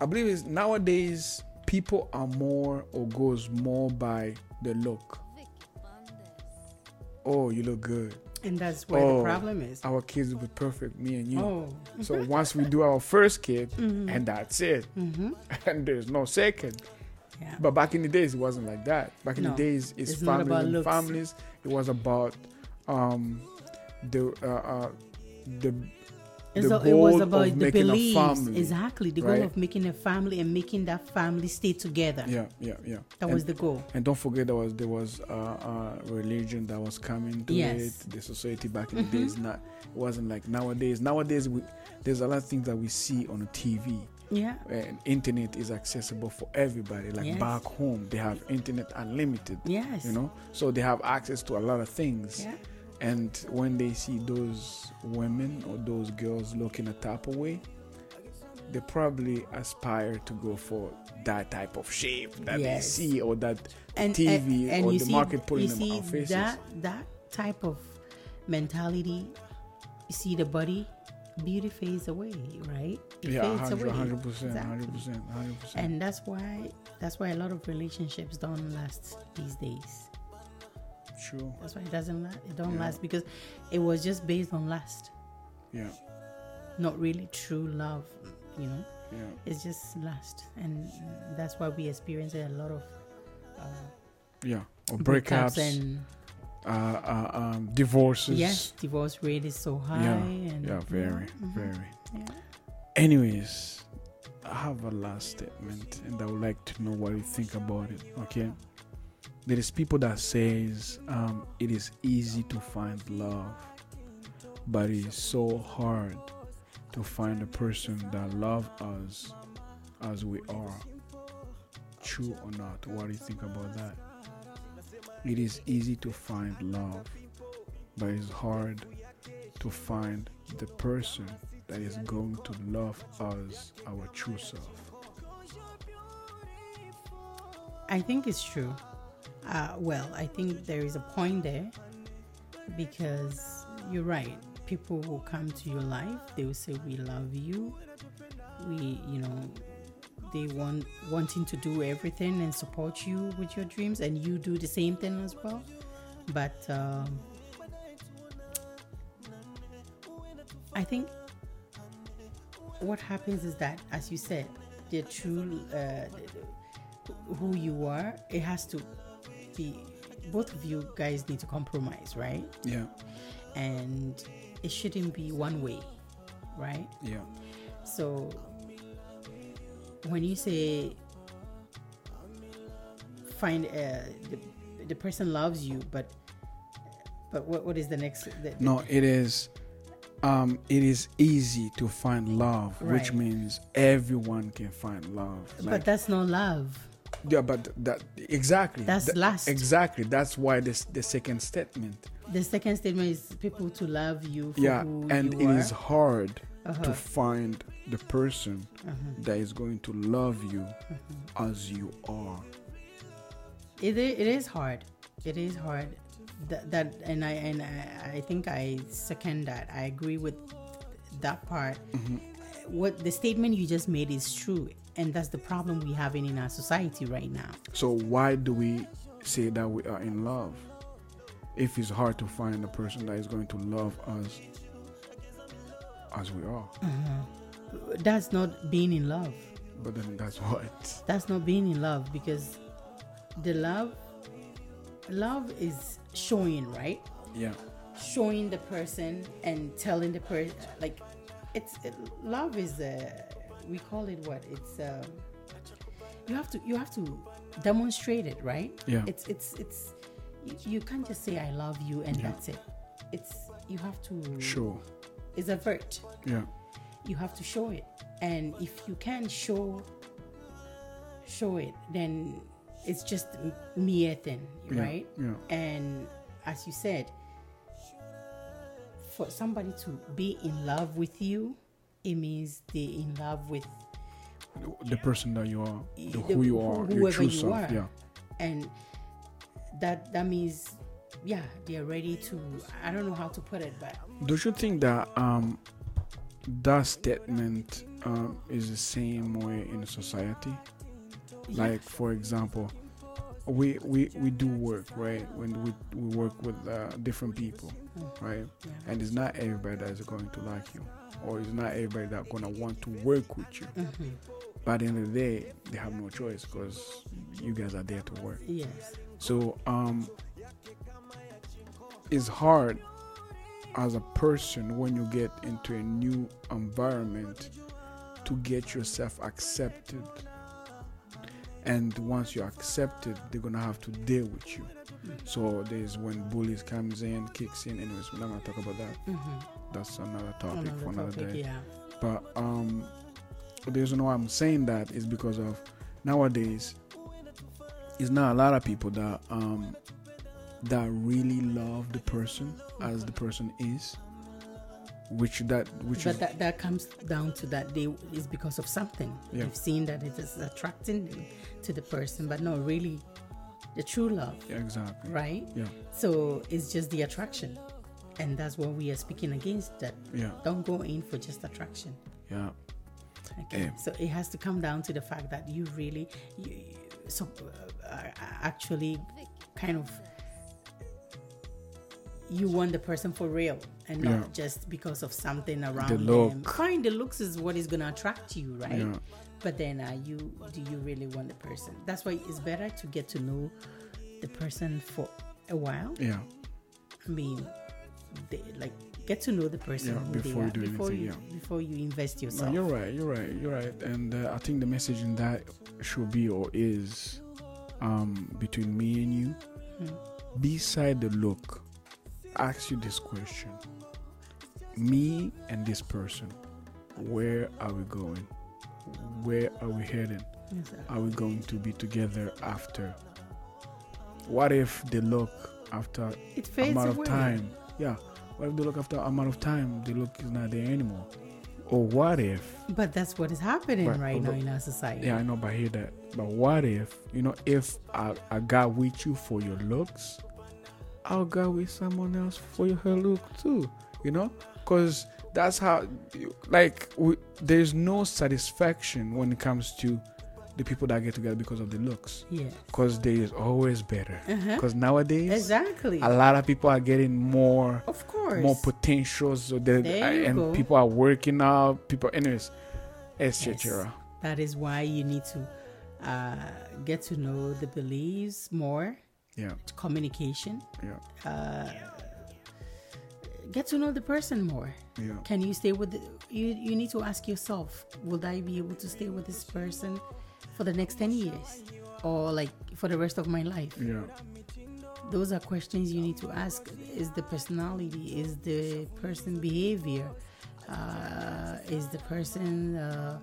S1: I believe is nowadays people are more or goes more by the look. Oh, you look good.
S2: And that's where
S1: Oh,
S2: the problem is.
S1: Our kids will be perfect, me and you.
S2: Oh,
S1: So once we do our first kid,
S2: Mhm.
S1: and that's it,
S2: mm-hmm.
S1: and there's no second.
S2: yeah.
S1: But back in the days, it wasn't like that. Back in
S2: No,
S1: the days, it's,
S2: it's
S1: families
S2: about
S1: and families. It was about um, the uh, uh, the the
S2: a- it was about
S1: of
S2: the
S1: making a
S2: beliefs.
S1: family.
S2: Exactly. The goal of making a family and making that family stay together.
S1: yeah, yeah, yeah.
S2: That
S1: and,
S2: was the goal.
S1: and don't forget there was there was a, uh, religion that was coming to
S2: Yes.
S1: it. The society back in
S2: Mhm.
S1: the days, not it wasn't like nowadays. Nowadays, we, there's a lot of things that we see on TV.
S2: Yeah.
S1: and internet is accessible for everybody like
S2: Yes.
S1: back home they have internet unlimited
S2: Yes.
S1: you know so they have access to a lot of things
S2: Yeah.
S1: And when they see those women or those girls looking a type of way they probably aspire to go for that type of shape that
S2: Yes.
S1: they see or that
S2: And
S1: TV
S2: and, and
S1: or
S2: you
S1: the
S2: see,
S1: market putting them
S2: see
S1: on faces.
S2: that that type of mentality. You see the body, beauty fades away, right? It
S1: yeah
S2: fades
S1: 100
S2: away.
S1: 100 percent
S2: Exactly.
S1: 100 percent 100 percent
S2: And that's why that's why a lot of relationships don't last these days.
S1: True
S2: That's why it doesn't last. It don't
S1: Yeah.
S2: last because it was just based on lust,
S1: yeah
S2: not really true love. You know,
S1: yeah
S2: it's just lust, and that's why we experience a lot of uh,
S1: yeah or
S2: breakups
S1: breakups
S2: and
S1: uh, uh, um, divorces.
S2: Yes, divorce rate is so high.
S1: Yeah,
S2: and
S1: Yeah, very,
S2: mhm,
S1: very.
S2: yeah.
S1: Anyways, I have a last statement, and I would like to know what you think about it. Okay, there is people that says um, it is easy to find love, but it is so hard to find a person that love us as we are. True or not? What do you think about that? It is easy to find love, but it's hard to find the person that is going to love us, our true self.
S2: I think it's true. Uh, well, I think there is a point there because you're right. People will come to your life. They will say, "We love you." We, you know, they want wanting to do everything and support you with your dreams, and you do the same thing as well. But um, I think what happens is that, as you said, the true uh, who you are, it has to be. Both of you guys need to compromise, right?
S1: Yeah,
S2: And it shouldn't be one way, right?
S1: yeah,
S2: So when you say find uh, the, the person loves you, but but what, what is the next? The, the-
S1: No, it is. Um, it is easy to find love, which means everyone can find love.
S2: but
S1: Like,
S2: that's not love.
S1: Yeah, but that exactly.
S2: That's
S1: that-
S2: lust.
S1: Exactly. That's why this the second statement.
S2: The second statement is people to love you for
S1: yeah, and
S2: you
S1: it
S2: are.
S1: is hard
S2: Uh-huh.
S1: to find the person
S2: Uh-huh.
S1: that is going to love you
S2: Uh-huh.
S1: as you are.
S2: It is, it is hard. It is hard. That, that and I and I, I think I second that. I agree with that part.
S1: Mm-hmm.
S2: What the statement you just made is true, and that's the problem we having in our society right now.
S1: So why do we say that we are in love? If it's hard to find a person that is going to love us as we are.
S2: That's not being in love.
S1: But then that's what.
S2: That's not being in love because the love, love is showing, right?
S1: Yeah.
S2: showing the person and telling the person like it's it, love is uh, we call it what it's um, you have to you have to demonstrate it right
S1: Yeah.
S2: it's it's it's you, can't just say i love you and
S1: Yeah.
S2: that's it it's you have to
S1: Sure.
S2: it's a vert
S1: Yeah.
S2: you have to show it and if you can show show it then it's just mere thing
S1: Yeah.
S2: right
S1: Yeah.
S2: and as you said, for somebody to be in love with you, it means they're in love with
S1: The person that you are, the,
S2: The-
S1: who you are, your
S2: whoever
S1: true
S2: you
S1: self.
S2: are.
S1: Yeah.
S2: and that that means yeah, they're ready to I don't know how to put it, but
S1: Don't you think that um that statement um is the same way in society?
S2: yeah,
S1: Like for example, we we we do work right when we we work with uh, different people,
S2: Mm.
S1: right?
S2: yeah.
S1: And it's not everybody that is going to like you, or it's not everybody that gonna want to work with you.
S2: Mhm.
S1: But at the end of the day, they have no choice because you guys are there to work.
S2: yes,
S1: So um, it's hard as a person when you get into a new environment to get yourself accepted. And once you're accepted, they're gonna have to deal with you. So there's when bullies comes in, kicks in. Anyways, we're not gonna talk about that.
S2: Mhm.
S1: That's another topic
S2: Another
S1: for another
S2: topic,
S1: day.
S2: yeah,
S1: But um, the reason why I'm saying that is because of nowadays, it's not a lot of people that um that really love the person as the person is, which that which
S2: but
S1: is
S2: that that comes down to that they is because of something
S1: Yeah.
S2: you've seen that it is attracting to the person, but not really the true love,
S1: yeah, exactly
S2: right?
S1: yeah
S2: So it's just the attraction. And that's what we are speaking against that
S1: yeah
S2: don't go in for just attraction.
S1: yeah
S2: Okay.
S1: Yeah.
S2: So it has to come down to the fact that you really you, so uh, actually kind of you want the person for real and not
S1: Yeah.
S2: just because of something around
S1: The
S2: them.
S1: look.
S2: Fine, the looks is what is going to attract you, right?
S1: Yeah.
S2: But then, are you do you really want the person? That's why it's better to get to know the person for a while
S1: yeah
S2: I mean, they, like get to know the person
S1: Yeah, before you do
S2: before
S1: anything,
S2: you
S1: yeah.
S2: before you invest
S1: No,
S2: yourself.
S1: you're right. You're right. You're right. And uh, I think the message in that should be or is um, between me and you.
S2: Mm.
S1: Beside the look, ask you this question: Me and this person, where are we going? Where are we heading?
S2: Exactly.
S1: Are we going to be together after? What if they look after
S2: It fades
S1: amount of
S2: away.
S1: time? Yeah. What if they look after amount of time? The look is not there anymore. Or what if
S2: But that's what is happening
S1: But-
S2: right now in our society.
S1: Yeah, I know, but I hear that. But what if, you know, if I, I got with you for your looks, I'll go with someone else for your her look too, you know? Because that's how, like, we, there's no satisfaction when it comes to the people that get together because of the looks.
S2: Yes.
S1: Because there is always better.
S2: Uh-huh.
S1: Because nowadays,
S2: Exactly.
S1: a lot of people are getting more
S2: Of course.
S1: more potential so
S2: you
S1: and
S2: go.
S1: people are working out people anyways
S2: Yes.
S1: etc
S2: That is why you need to uh, get to know the beliefs more,
S1: yeah
S2: communication.
S1: yeah
S2: Uh, get to know the person more.
S1: yeah
S2: Can you stay with the, you? You need to ask yourself: Will I be able to stay with this person for the next ten years, or like for the rest of my life?
S1: yeah
S2: Those are questions you need to ask. Is the personality? Is the person behavior? Uh, is the person? Uh,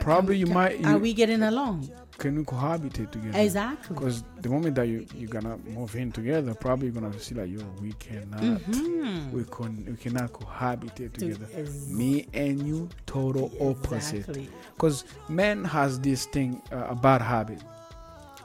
S1: Probably you
S2: can-
S1: might-
S2: Are we getting along?
S1: can you cohabitate together
S2: Exactly.
S1: because the moment that you you're gonna move in together probably you're gonna see like yo we cannot
S2: Mhm.
S1: we can we cannot cohabitate
S2: To-
S1: together
S2: ex-
S1: me and you total opposite
S2: Exactly.
S1: because man has this thing uh, a bad habit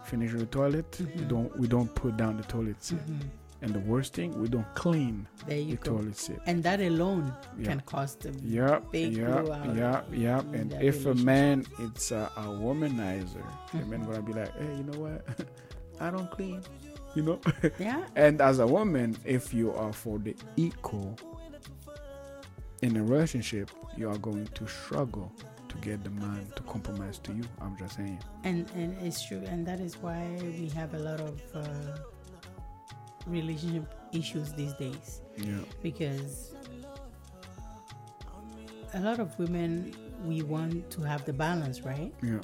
S1: finish the toilet we
S2: Mhm.
S1: don't we don't put down the toilet seat
S2: Mhm.
S1: And the worst thing we don't clean
S2: There you
S1: the
S2: go.
S1: toilet seat
S2: And that alone
S1: Yeah.
S2: can cost a
S1: Yep,
S2: big
S1: yep,
S2: blowout
S1: yep, yep. And if a man it's a, a womanizer, the man gonna be like, hey, you know what? I don't clean, you know.
S2: Yeah.
S1: and as a woman, if you are for the equal in a relationship, you are going to struggle to get the man to compromise to you. I'm just saying.
S2: and and it's true and that is why we have a lot of uh, relationship issues these days.
S1: Yeah,
S2: because a lot of women we want to have the balance right?
S1: Yeah,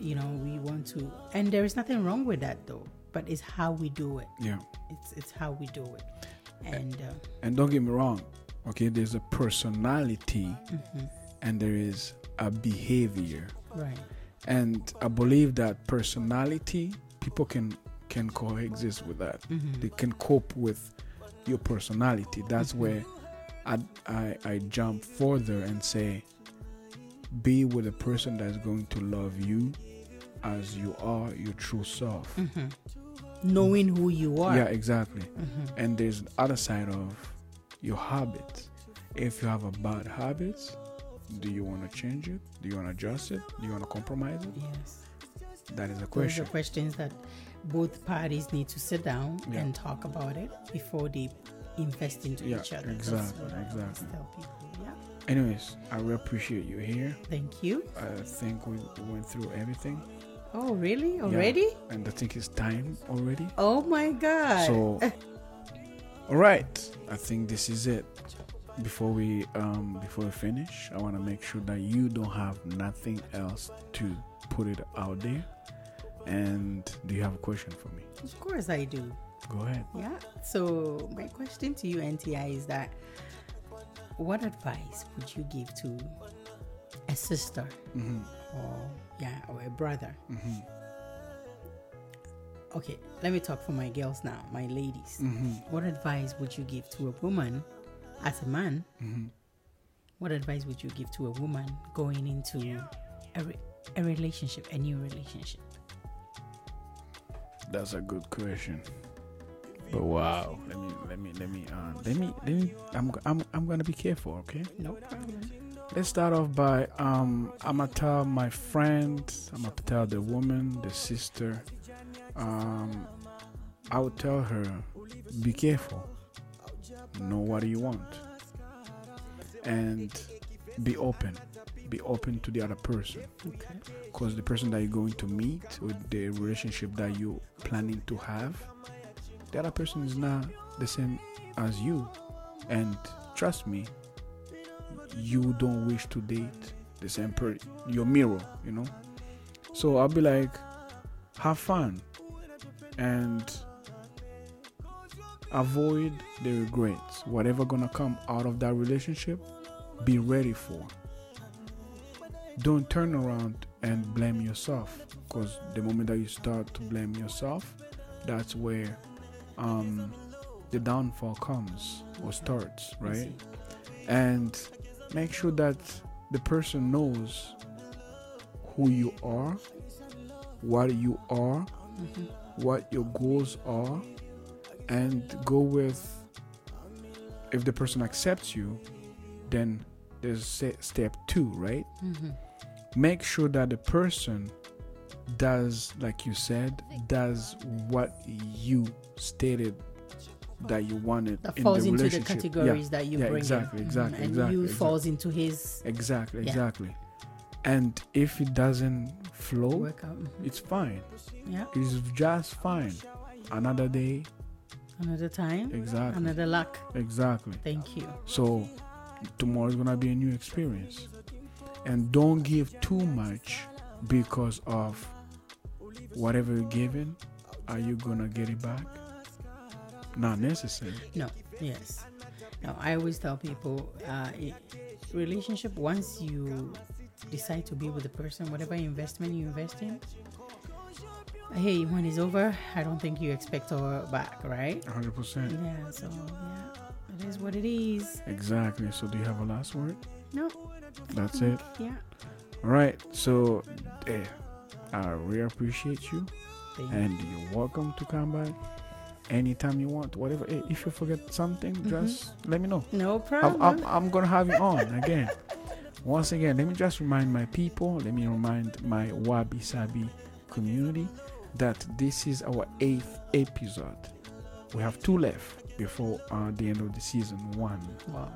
S2: you know we want to and there is nothing wrong with that though but it's how we do it.
S1: Yeah.
S2: it's it's how we do it. And uh,
S1: And don't get me wrong. Okay, there's a personality
S2: mhm,
S1: and there is a behavior.
S2: right.
S1: And I believe that personality people can can coexist with that.
S2: mhm,
S1: They can cope with your personality. That's
S2: Mhm.
S1: where I, I I jump further and say, be with a person that's going to love you as you are, your true self.
S2: mhm. knowing who you are
S1: Yeah, exactly.
S2: Mhm.
S1: And there's the other side of your habits. If you have a bad habits, do you want to change it? Do you want to adjust it? Do you want to compromise it?
S2: yes
S1: That is a question.
S2: Those
S1: question.
S2: are questions that both parties need to sit down
S1: Yeah.
S2: and talk about it before they invest into
S1: Yeah,
S2: each other.
S1: Exactly, exactly.
S2: Yeah.
S1: Anyways, I really appreciate you here.
S2: Thank you.
S1: I think we went through everything,
S2: Oh, really? Already?
S1: and I think it's time already.
S2: Oh my God.
S1: So, all right, I think this is it. Before we um before we finish, I want to make sure that you don't have nothing else to put it out there. And do you have a question for me?
S2: of course I do.
S1: Go ahead.
S2: Yeah. So my question to you, NTI, is that what advice would you give to a sister
S1: hmm
S2: or yeah or a brother?
S1: hmm
S2: Okay, let me talk for my girls now, my ladies.
S1: hmm
S2: What advice would you give to a woman as a man?
S1: hmm
S2: What advice would you give to a woman going into a, re- a relationship, a new relationship?
S1: That's a good question. But wow, let me let me let me uh, let me let me I'm I'm I'm gonna be careful, okay?
S2: No problem.
S1: Let's start off by um I'm gonna tell my friend, I'm gonna tell the woman, the sister, um I would tell her, be careful. Know what you want. And be open. Be open to the other person.
S2: Okay.
S1: Because the person that you're going to meet or the relationship that you're planning to have, the other person is not the same as you, and trust me, you don't wish to date the same per your mirror, you know. So I'll be like, have fun, and avoid the regrets. Whatever gonna come out of that relationship, be ready for. Don't turn around and blame yourself, because the moment that you start to blame yourself, that's where um, the downfall comes or starts, right? and make sure that the person knows who you are, what you are,
S2: Mhm.
S1: what your goals are, and go with. If the person accepts you, then there's step two, right?
S2: Mhm.
S1: Make sure that the person does, like you said, does what you stated that you wanted
S2: That
S1: in
S2: falls
S1: the
S2: into the
S1: relationship. Yeah.
S2: categories that you
S1: Yeah,
S2: bring. in.
S1: exactly,
S2: Mhm.
S1: exactly,
S2: And
S1: exactly,
S2: you
S1: exactly.
S2: falls into his
S1: Exactly,
S2: Yeah.
S1: exactly. And if it doesn't flow.
S2: Mhm.
S1: it's fine.
S2: Yeah.
S1: It's just fine. Another day,
S2: Another time.
S1: exactly,
S2: Another luck.
S1: exactly.
S2: Thank you.
S1: So tomorrow's gonna be a new experience, and don't give too much because of whatever you're giving. Are you gonna get it back? Not necessary.
S2: No. Yes. No. I always tell people, uh, relationship. Once you decide to be with the person, whatever investment you invest in. Hey, when it's over, I don't think you expect her back, right?
S1: 100%.
S2: Yeah. So yeah, it is what it is.
S1: Exactly. So do you have a last word?
S2: No.
S1: That's it.
S2: Yeah.
S1: All right. So, eh, I really appreciate you.
S2: Thank you.
S1: and you're welcome to come back anytime you want whatever Eh, if you forget something just let me know
S2: No
S1: I'm,
S2: problem.
S1: I'm, I'm gonna have you on again once again let me just remind my people let me remind my wabi sabi community that this is our eighth episode we have two left before uh, the end of the season one
S2: wow.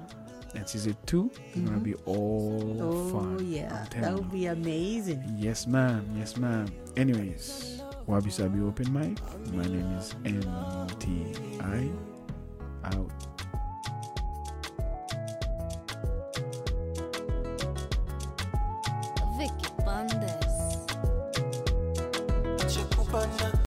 S1: and season two is gonna
S2: Mhm.
S1: be all
S2: Oh
S1: fun
S2: yeah, that would be amazing.
S1: Yes, ma'am. Yes, ma'am. Anyways, Wabi Sabi Open Mic. My name is MTI. Out.